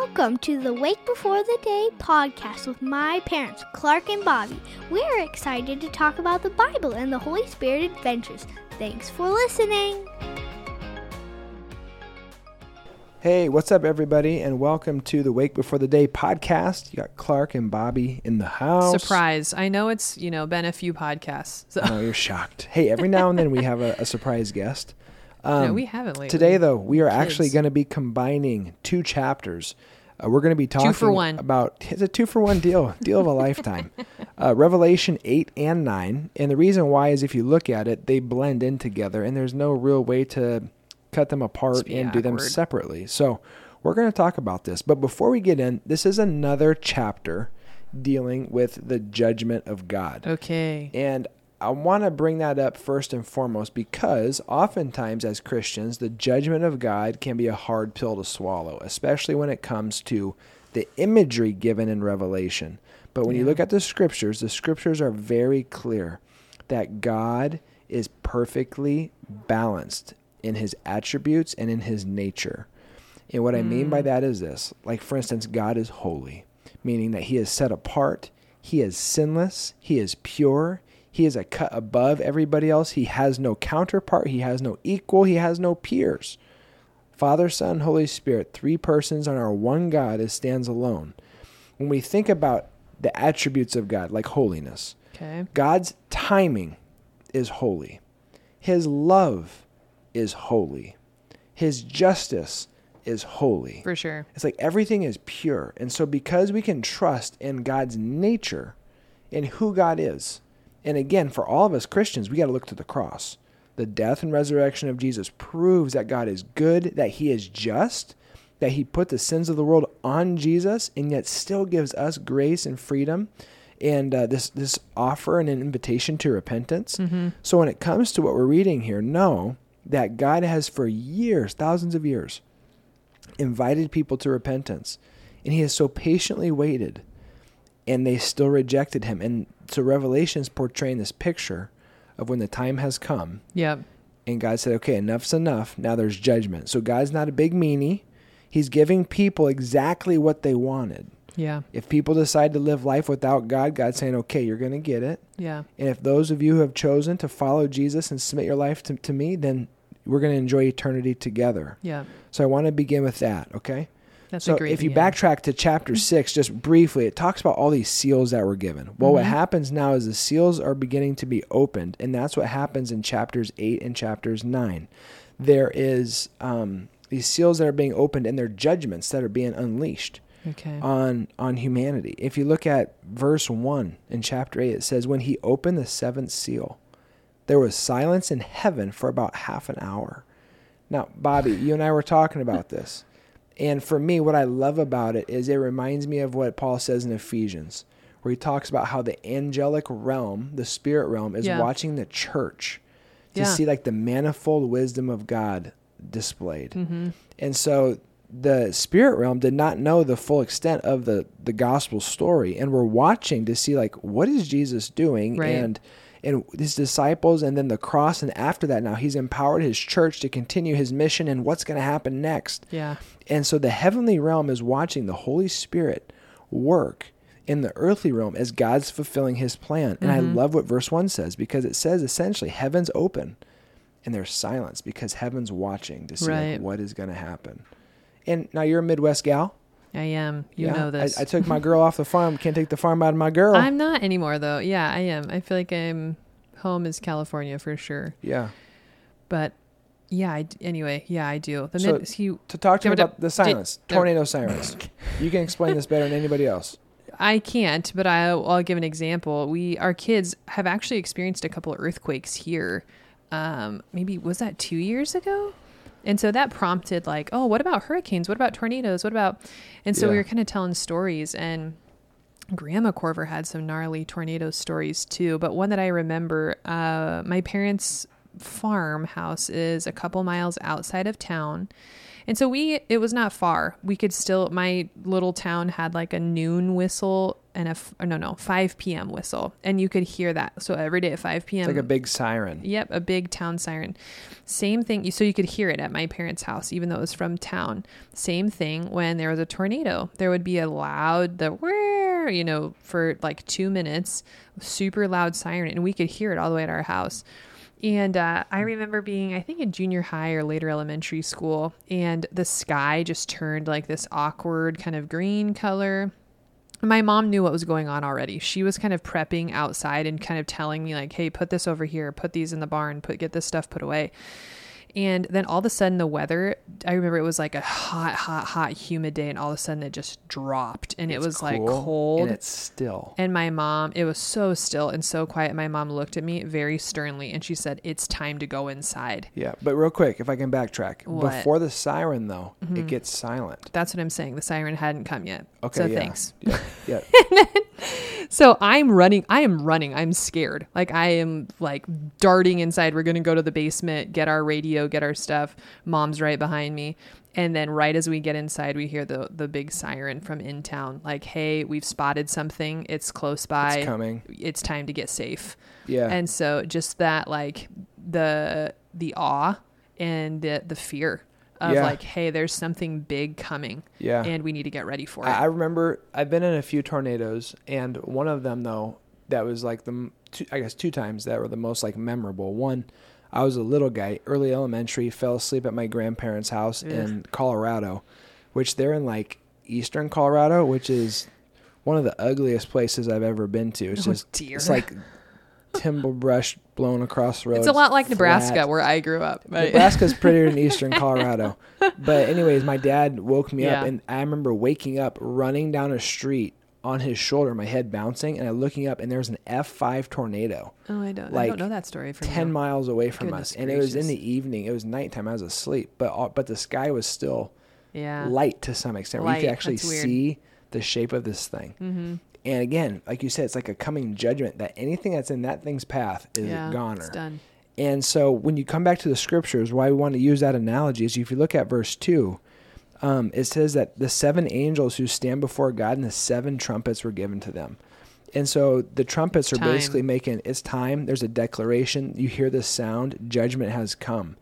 Welcome to the Wake Before the Day podcast with my parents, Clark and Bobbie. We're excited to talk about the Bible and the Holy Spirit adventures. Thanks for listening. Hey, what's up, everybody, and welcome to the Wake Before the Day podcast. You got Clark and Bobbie in the house. Surprise. I know it's, you know, been a few podcasts. So. Oh, you're shocked. Hey, every now and then we have a, a surprise guest. Um, no, we haven't lately. Today, though, we are Kids. actually going to be combining two chapters. Uh, we're going to be talking two for one. about it's a two for one deal, deal of a lifetime. Uh, Revelation eight and nine, and the reason why is if you look at it, they blend in together, and there's no real way to cut them apart and awkward. do them separately. So we're going to talk about this. But before we get in, this is another chapter dealing with the judgment of God. Okay. And I want to bring that up first and foremost because oftentimes as Christians, the judgment of God can be a hard pill to swallow, especially when it comes to the imagery given in Revelation. But when yeah. you look at the scriptures, the scriptures are very clear that God is perfectly balanced in his attributes and in his nature. And what mm. I mean by mm. that is this like, for instance, God is holy, meaning that he is set apart, he is sinless, he is pure, he is a cut above everybody else, he has no counterpart, he has no equal, he has no peers. Father, Son, Holy Spirit, three persons on our one God as stands alone. When we think about the attributes of God, like holiness, okay. God's timing is holy. His love is holy. His justice is holy. For sure. It's like everything is pure. And so, because we can trust in God's nature, in who God is, and again, for all of us Christians, we got to look to the cross. The death and resurrection of Jesus proves that God is good, that He is just, that He put the sins of the world on Jesus, and yet still gives us grace and freedom and uh, this this offer and an invitation to repentance. Mm-hmm. So when it comes to what we're reading here, know that God has for years, thousands of years, invited people to repentance. And he has so patiently waited, and they still rejected him. And so Revelation's portraying this picture of when the time has come. Yep. And God said, okay, enough's enough. Now there's judgment. So God's not a big meanie. He's giving people exactly what they wanted. Yeah. If people decide to live life without God, God's saying, okay, you're going to get it. Yeah. And if those of you who have chosen to follow Jesus and submit your life to, to me, then we're going to enjoy eternity together. Yeah. So I want to begin with that, okay? That's so great, if you yeah. backtrack to chapter 6 just briefly, it talks about all these seals that were given. Well, mm-hmm. what happens now is the seals are beginning to be opened, and that's what happens in chapters 8 and chapters 9. There is um, these seals that are being opened and their judgments that are being unleashed okay. on on humanity. If you look at verse 1 in chapter 8, it says when he opened the seventh seal, there was silence in heaven for about half an hour. Now, Bobbie, you and I were talking about this. And for me, what I love about it is it reminds me of what Paul says in Ephesians, where he talks about how the angelic realm, the spirit realm, is yeah. watching the church to yeah. see like the manifold wisdom of God displayed. Mm-hmm. And so the spirit realm did not know the full extent of the the gospel story and we're watching to see like what is Jesus doing right. and and his disciples and then the cross and after that now he's empowered his church to continue his mission and what's going to happen next? Yeah. And so the heavenly realm is watching the holy spirit work in the earthly realm as god's fulfilling his plan. And mm-hmm. i love what verse 1 says because it says essentially heaven's open and there's silence because heaven's watching to see right. what is going to happen. And now you're a midwest gal I am. You yeah, know this. I, I, took my girl off the farm. Can't take the farm out of my girl. I'm not anymore, though. Yeah, I am. I feel like I'm home is California for sure. Yeah. But yeah, I, anyway, yeah, I do. The so mid, he, to talk to you about the sirens, did, tornado sirens. you can explain this better than anybody else. I can't, but I'll, I'll, give an example. We, our kids, have actually experienced a couple of earthquakes here. Um, maybe was that two years ago? And so that prompted like, oh, what about hurricanes? What about tornadoes? What about? And so yeah. we were kind of telling stories and. Grandma Korver had some gnarly tornado stories too, but one that I remember, uh, my parents' farmhouse is a couple miles outside of town. And so we, it was not far. We could still, my little town had like a noon whistle and a f- or no no 5 p.m. whistle, and you could hear that. So every day at 5 p.m. It's like a big siren. Yep, a big town siren. Same thing. So you could hear it at my parents' house, even though it was from town. Same thing when there was a tornado. There would be a loud, the where, you know, for like two minutes, super loud siren, and we could hear it all the way at our house. And uh, I remember being, I think, in junior high or later elementary school, and the sky just turned like this awkward kind of green color my mom knew what was going on already. She was kind of prepping outside and kind of telling me like, "Hey, put this over here, put these in the barn, put get this stuff put away." And then all of a sudden, the weather, I remember it was like a hot, hot, hot, humid day, and all of a sudden it just dropped and it It's was like cold. and it's still. And my mom, it was so still and so quiet. My mom looked at me very sternly and she said, It's time to go inside. Yeah, but real quick, if I can backtrack, What? Mm-hmm. before the siren though, it gets silent. That's what I'm saying. The siren hadn't come yet. Okay, So yeah. thanks. Yeah, yeah. So I'm running. I am running. I'm scared. Like I am like darting inside. We're going to go to the basement, get our radio, get our stuff. Mom's right behind me. And then right as we get inside, we hear the the big siren from in town like, "Hey, we've spotted something. It's close by. It's coming. It's time to get safe." Yeah. And so just that like the the awe and the the fear of Yeah. like, "Hey, there's something big coming." Yeah. And we need to get ready for it. I, remember I've been in a few tornadoes, and one of them though that was like the two, I guess two times that were the most like memorable. One, I was a little guy, early elementary, fell asleep at my grandparents' house in Colorado, which they're in like eastern Colorado, which is one of the ugliest places I've ever been to. It's Oh, just dear. it's like timber brush blown across the road. it's a lot like Nebraska flat. where I grew up. but- Nebraska's prettier than Eastern Colorado. But anyways, my dad woke me up and I remember waking up running down a street on his shoulder, my head bouncing, and I looking up and there was an F five tornado Oh, I don't. I don't know that story from ten you. miles away from Goodness us. And it was in the evening. It was nighttime. I was asleep. But all, but the sky was still Yeah. light to some extent. Light, could actually see the shape of this thing. Mm-hmm. And again, like you said, it's like a coming judgment that anything that's in that thing's path is yeah. a goner. It's done. And so when you come back to the scriptures, why we want to use that analogy is if you look at verse 2, um, it says that the seven angels who stand before God and the seven trumpets were given to them. And so the trumpets are Time. basically making it's time. There's a declaration. You hear this sound, judgment has come.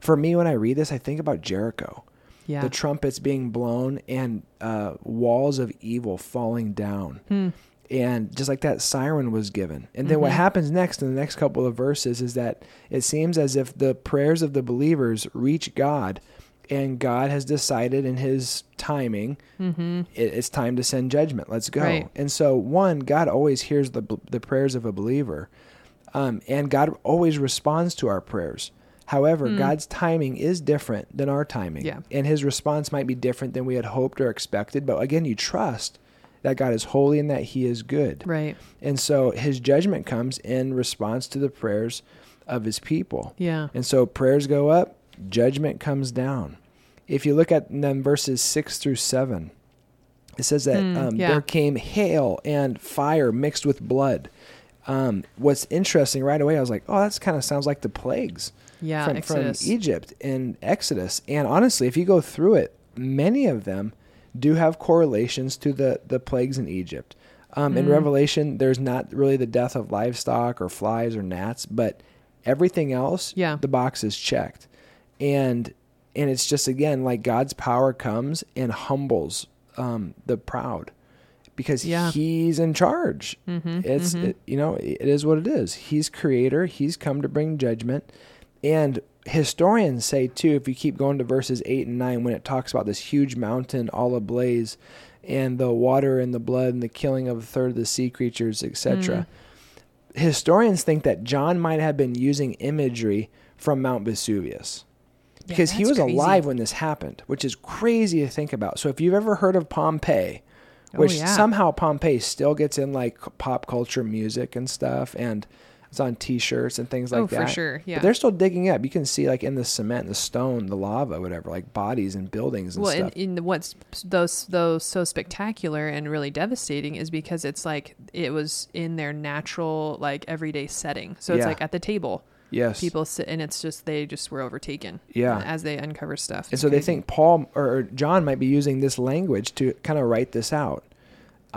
For me, when I read this, I think about Jericho. Yeah. The trumpets being blown and uh, walls of evil falling down Hmm. and just like that siren was given and then what Mm-hmm. happens next in the next couple of verses is that it seems as if the prayers of the believers reach god and god has decided in his timing it, it's time to send judgment let's go Mm-hmm. Right. and so one god always hears the, the prayers of a believer um, and god always responds to our prayers however god's timing is different than our timing. Yeah. and his response might be different than we had hoped or expected but again you trust that God is holy and that He is good. Right. And so His judgment comes in response to the prayers of His people. Yeah. And so prayers go up, judgment comes down. If you look at then verses six through seven, it says that Hmm, um, yeah. there came hail and fire mixed with blood. Um, what's interesting right away, I was like, oh, that's kind of sounds like the plagues Yeah. from, from Egypt in Exodus. And honestly, if you go through it, many of them do have correlations to the, the plagues in Egypt. Um, Mm. In Revelation, there's not really the death of livestock or flies or gnats, but everything else, Yeah. the box is checked. And and it's just again like God's power comes and humbles um, the proud because Yeah. He's in charge. Mm-hmm, It's It, you know it is what it is. He's creator. He's come to bring judgment, and historians say too. If you keep going to verses eight and nine, when it talks about this huge mountain all ablaze, and the water and the blood and the killing of a third of the sea creatures, etc. Mm. Historians think that John might have been using imagery from Mount Vesuvius Yeah, because he was crazy. alive when this happened, which is crazy to think about. So if you've ever heard of Pompeii, Oh, which yeah. somehow Pompeii still gets in like pop culture music and stuff, and it's on T-shirts and things like Oh, that. for sure. Yeah. But they're still digging up. You can see like in the cement, the stone, the lava, whatever, like bodies and buildings and well, stuff. in, in what's those those so spectacular and really devastating is because it's like it was in their natural like everyday setting. So it's Yeah. like at the table, yes. people sit, and it's just they just were overtaken. Yeah. as they uncover stuff. And so they think Paul or John might be using this language to kind of write this out.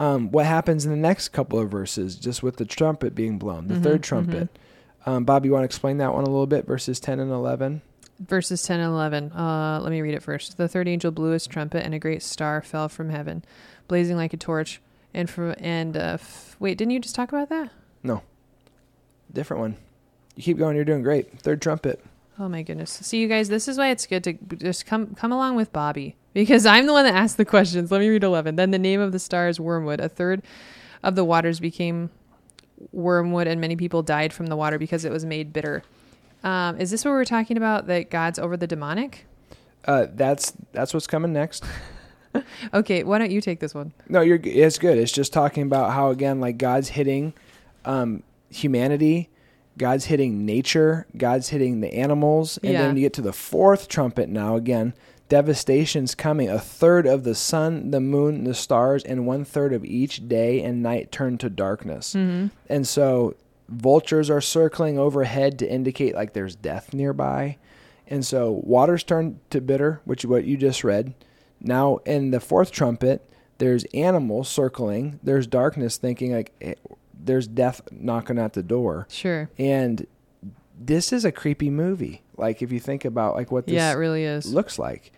Um, what happens in the next couple of verses, just with the trumpet being blown, the Mhm, third trumpet? Um, Bob, you want to explain that one a little bit, verses 10 and 11? Verses 10 and 11. Uh, let me read it first. The third angel blew his trumpet, and a great star fell from heaven, blazing like a torch. And from and uh, f- wait, didn't you just talk about that? No, different one. You keep going, you're doing great. Third trumpet. Oh my goodness! See, you guys, this is why it's good to just come come along with Bobbie because I'm the one that asked the questions. Let me read 11. Then the name of the star is Wormwood. A third of the waters became wormwood, and many people died from the water because it was made bitter. Um, is this what we're talking about? That God's over the demonic? Uh, that's that's what's coming next. Okay, why don't you take this one? No, you're. It's good. It's just talking about how again, like God's hitting um, humanity, God's hitting nature, God's hitting the animals, and Yeah. then you get to the fourth trumpet. Now again, devastation's coming. A third of the sun, the moon, the stars, and one third of each day and night turn to darkness. Mm-hmm. And so vultures are circling overhead to indicate like there's death nearby. And so waters turn to bitter, which is what you just read. Now in the fourth trumpet, there's animals circling. There's darkness thinking like eh, there's death knocking at the door. Sure. And this is a creepy movie. Like if you think about like what this Yeah, it really is. looks like.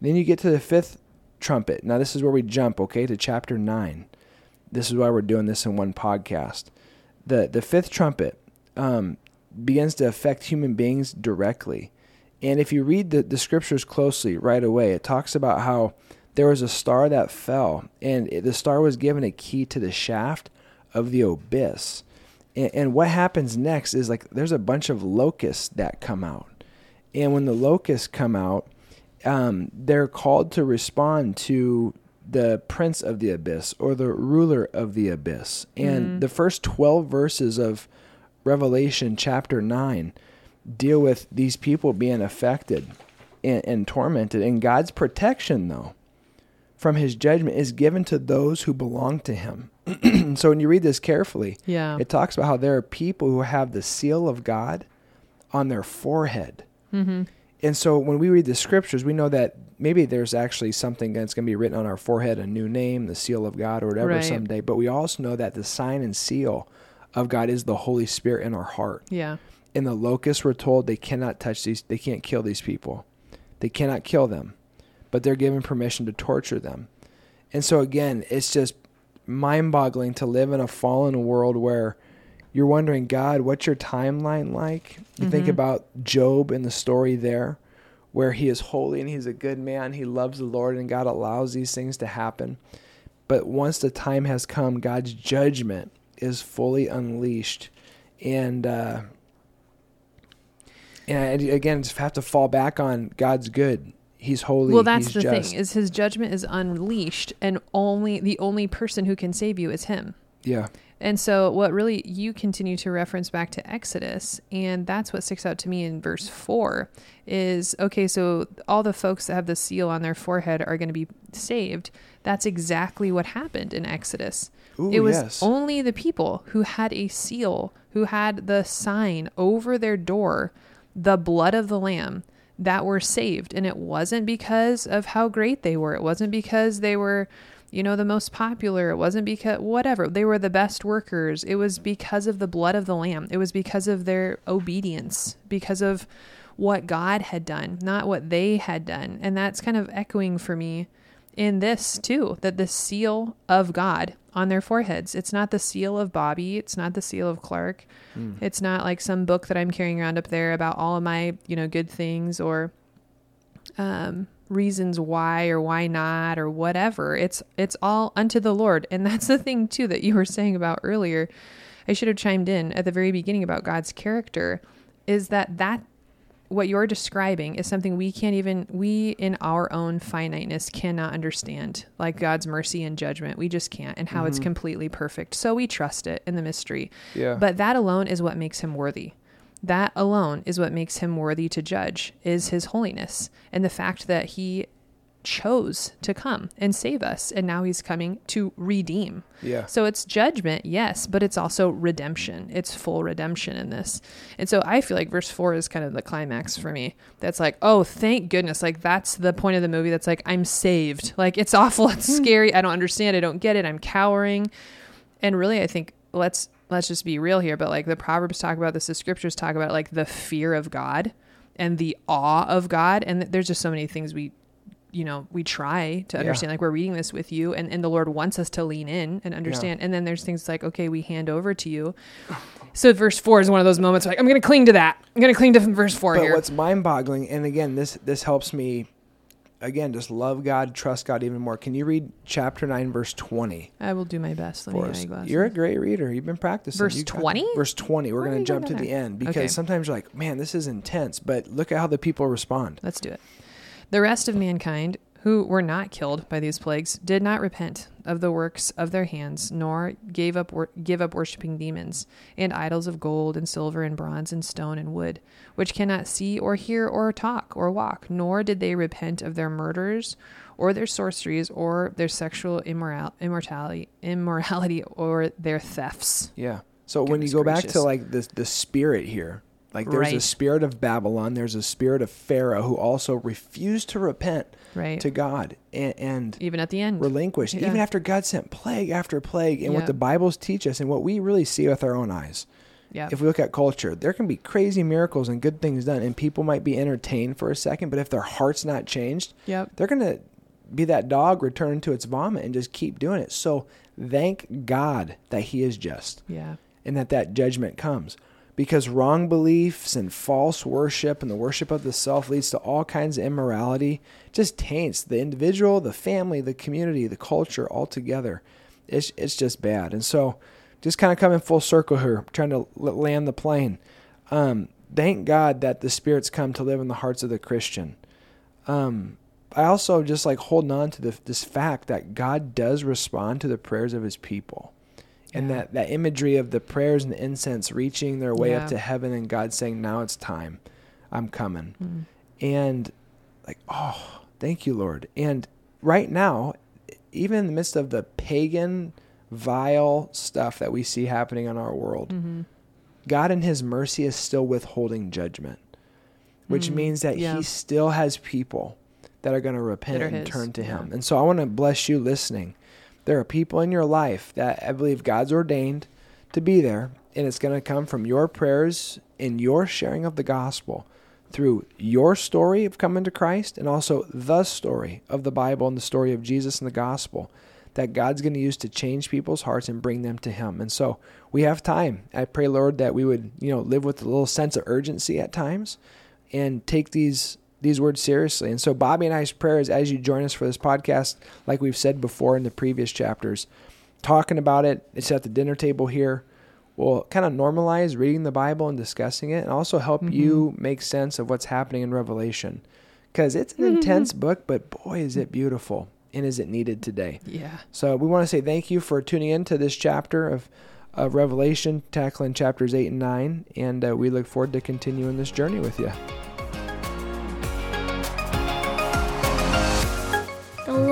Then you get to the fifth trumpet. Now this is where we jump, okay, to chapter nine. This is why we're doing this in one podcast. The the fifth trumpet um, begins to affect human beings directly. And if you read the, the scriptures closely right away, it talks about how there was a star that fell, and it, the star was given a key to the shaft of the abyss. And, and what happens next is like there's a bunch of locusts that come out. And when the locusts come out, um, they're called to respond to the prince of the abyss or the ruler of the abyss. And Mhm. the first 12 verses of Revelation chapter 9 deal with these people being affected and, and tormented. And God's protection, though, from his judgment is given to those who belong to him. so when you read this carefully, Yeah. it talks about how there are people who have the seal of God on their forehead. mm-hmm. And so when we read the scriptures, we know that maybe there's actually something that's going to be written on our forehead, a new name, the seal of God, or whatever Right. someday. But we also know that the sign and seal of God is the Holy Spirit in our heart. Yeah. And the locusts were told they cannot touch these, they can't kill these people, they cannot kill them, but they're given permission to torture them. And so again, it's just mind boggling to live in a fallen world where you're wondering, God, what's your timeline like? You think Mhm. about Job and the story there, where he is holy and he's a good man. He loves the Lord, and God allows these things to happen. But once the time has come, God's judgment is fully unleashed. And, uh, and again, just have to fall back on God's good. He's holy. Well, that's the just. thing is his judgment is unleashed, and only the only person who can save you is him. Yeah. And so, what really you continue to reference back to Exodus, and that's what sticks out to me in verse four is okay, so all the folks that have the seal on their forehead are going to be saved. That's exactly what happened in Exodus. Ooh, it was yes. only the people who had a seal, who had the sign over their door, the blood of the Lamb, that were saved. And it wasn't because of how great they were, it wasn't because they were you know, the most popular. It wasn't because whatever. They were the best workers. It was because of the blood of the lamb. It was because of their obedience, because of what God had done, not what they had done. And that's kind of echoing for me in this too, that the seal of God on their foreheads. It's not the seal of Bobbie, it's not the seal of Clark. Mm. It's not like some book that I'm carrying around up there about all of my, you know, good things or um reasons why or why not or whatever. It's it's all unto the Lord. And that's the thing too that you were saying about earlier. I should have chimed in at the very beginning about God's character is that that what you're describing is something we can't even we in our own finiteness cannot understand like God's mercy and judgment. We just can't and how it's Mhm. completely perfect. So we trust it in the mystery. Yeah. But that alone is what makes him worthy. That alone is what makes him worthy to judge is his holiness and the fact that he chose to come and save us. And now he's coming to redeem. Yeah. So it's judgment, yes, but it's also redemption. It's full redemption in this. And so I feel like verse four is kind of the climax for me. That's like, oh, thank goodness. Like that's the point of the movie. That's like, I'm saved. Like it's awful. It's scary. I don't understand. I don't get it. I'm cowering. And really, I think let's let's just be real here. But like the Proverbs talk about this, the scriptures talk about like the fear of God and the awe of God. And there's just so many things we you know we try to Yeah. understand like we're reading this with you and, and the lord wants us to lean in and understand and then there's things like okay we hand over to you so verse four is one of those moments like i'm gonna cling to that i'm gonna cling to verse four But here what's mind-boggling, and again, this this helps me, again, just love God, trust God even more. Can you read chapter nine, verse twenty? i will do my best let me get my. You're a great reader. You've been practicing. Verse 20? Verse twenty. We're oh, going to jump to the end because Okay. sometimes you're like, man, this is intense. But look at how the people respond. Let's do it. The rest of mankind who were not killed by these plagues did not repent of the works of their hands, nor gave up wor- give up worshiping demons and idols of gold and silver and bronze and stone and wood, which cannot see or hear or talk or walk. Nor did they repent of their murders or their sorceries or their sexual immoral- immortality, immorality or their thefts. Yeah. So when you Goodness go back to like the the spirit here, like there's a spirit of Babylon, there's a spirit of Pharaoh who also refused to repent Right. to God and, and Even at the end. relinquished, Yeah. even after God sent plague after plague. And Yeah. what the Bibles teach us and what we really see with our own eyes. yeah. If we look at culture, there can be crazy miracles and good things done, and people might be entertained for a second, but if their heart's not changed, Yep. they're going to be that dog returned to its vomit and just keep doing it. So thank God that He is just Yeah. and that that judgment comes. Because wrong beliefs and false worship and the worship of the self leads to all kinds of immorality, just taints the individual, the family, the community, the culture altogether. It's, it's just bad. And so, just kind of coming full circle here, trying to land the plane. Um, thank God that the Spirit's come to live in the hearts of the Christian. Um, I also just like holding on to the, this fact that God does respond to the prayers of his people. And Yeah. that, that imagery of the prayers and the incense reaching their way Yeah. up to heaven and God saying, Now it's time. I'm coming. Mm. And like, oh, thank you, Lord. And right now, even in the midst of the pagan, vile stuff that we see happening in our world, Mhm. God in his mercy is still withholding judgment, which Mm, means that yeah. he still has people that are going to repent and his, turn to him. And so I want to bless you listening. There are people in your life that I believe God's ordained to be there, and it's going to come from your prayers and your sharing of the gospel through your story of coming to Christ and also the story of the Bible and the story of Jesus and the gospel that God's going to use to change people's hearts and bring them to him. And so we have time. I pray Lord that we would, you know, live with a little sense of urgency at times and take these these words seriously. And so Bobbie and I's prayer is as you join us for this podcast, like we've said before in the previous chapters, talking about it, it's at the dinner table here. We'll kind of normalize reading the Bible and discussing it and also help Mhm. you make sense of what's happening in Revelation. Because it's an intense book, but boy, is it beautiful and is it needed today. Yeah. So we want to say thank you for tuning in to this chapter of, of Revelation, tackling chapters 8 and 9. And uh, we look forward to continuing this journey with you.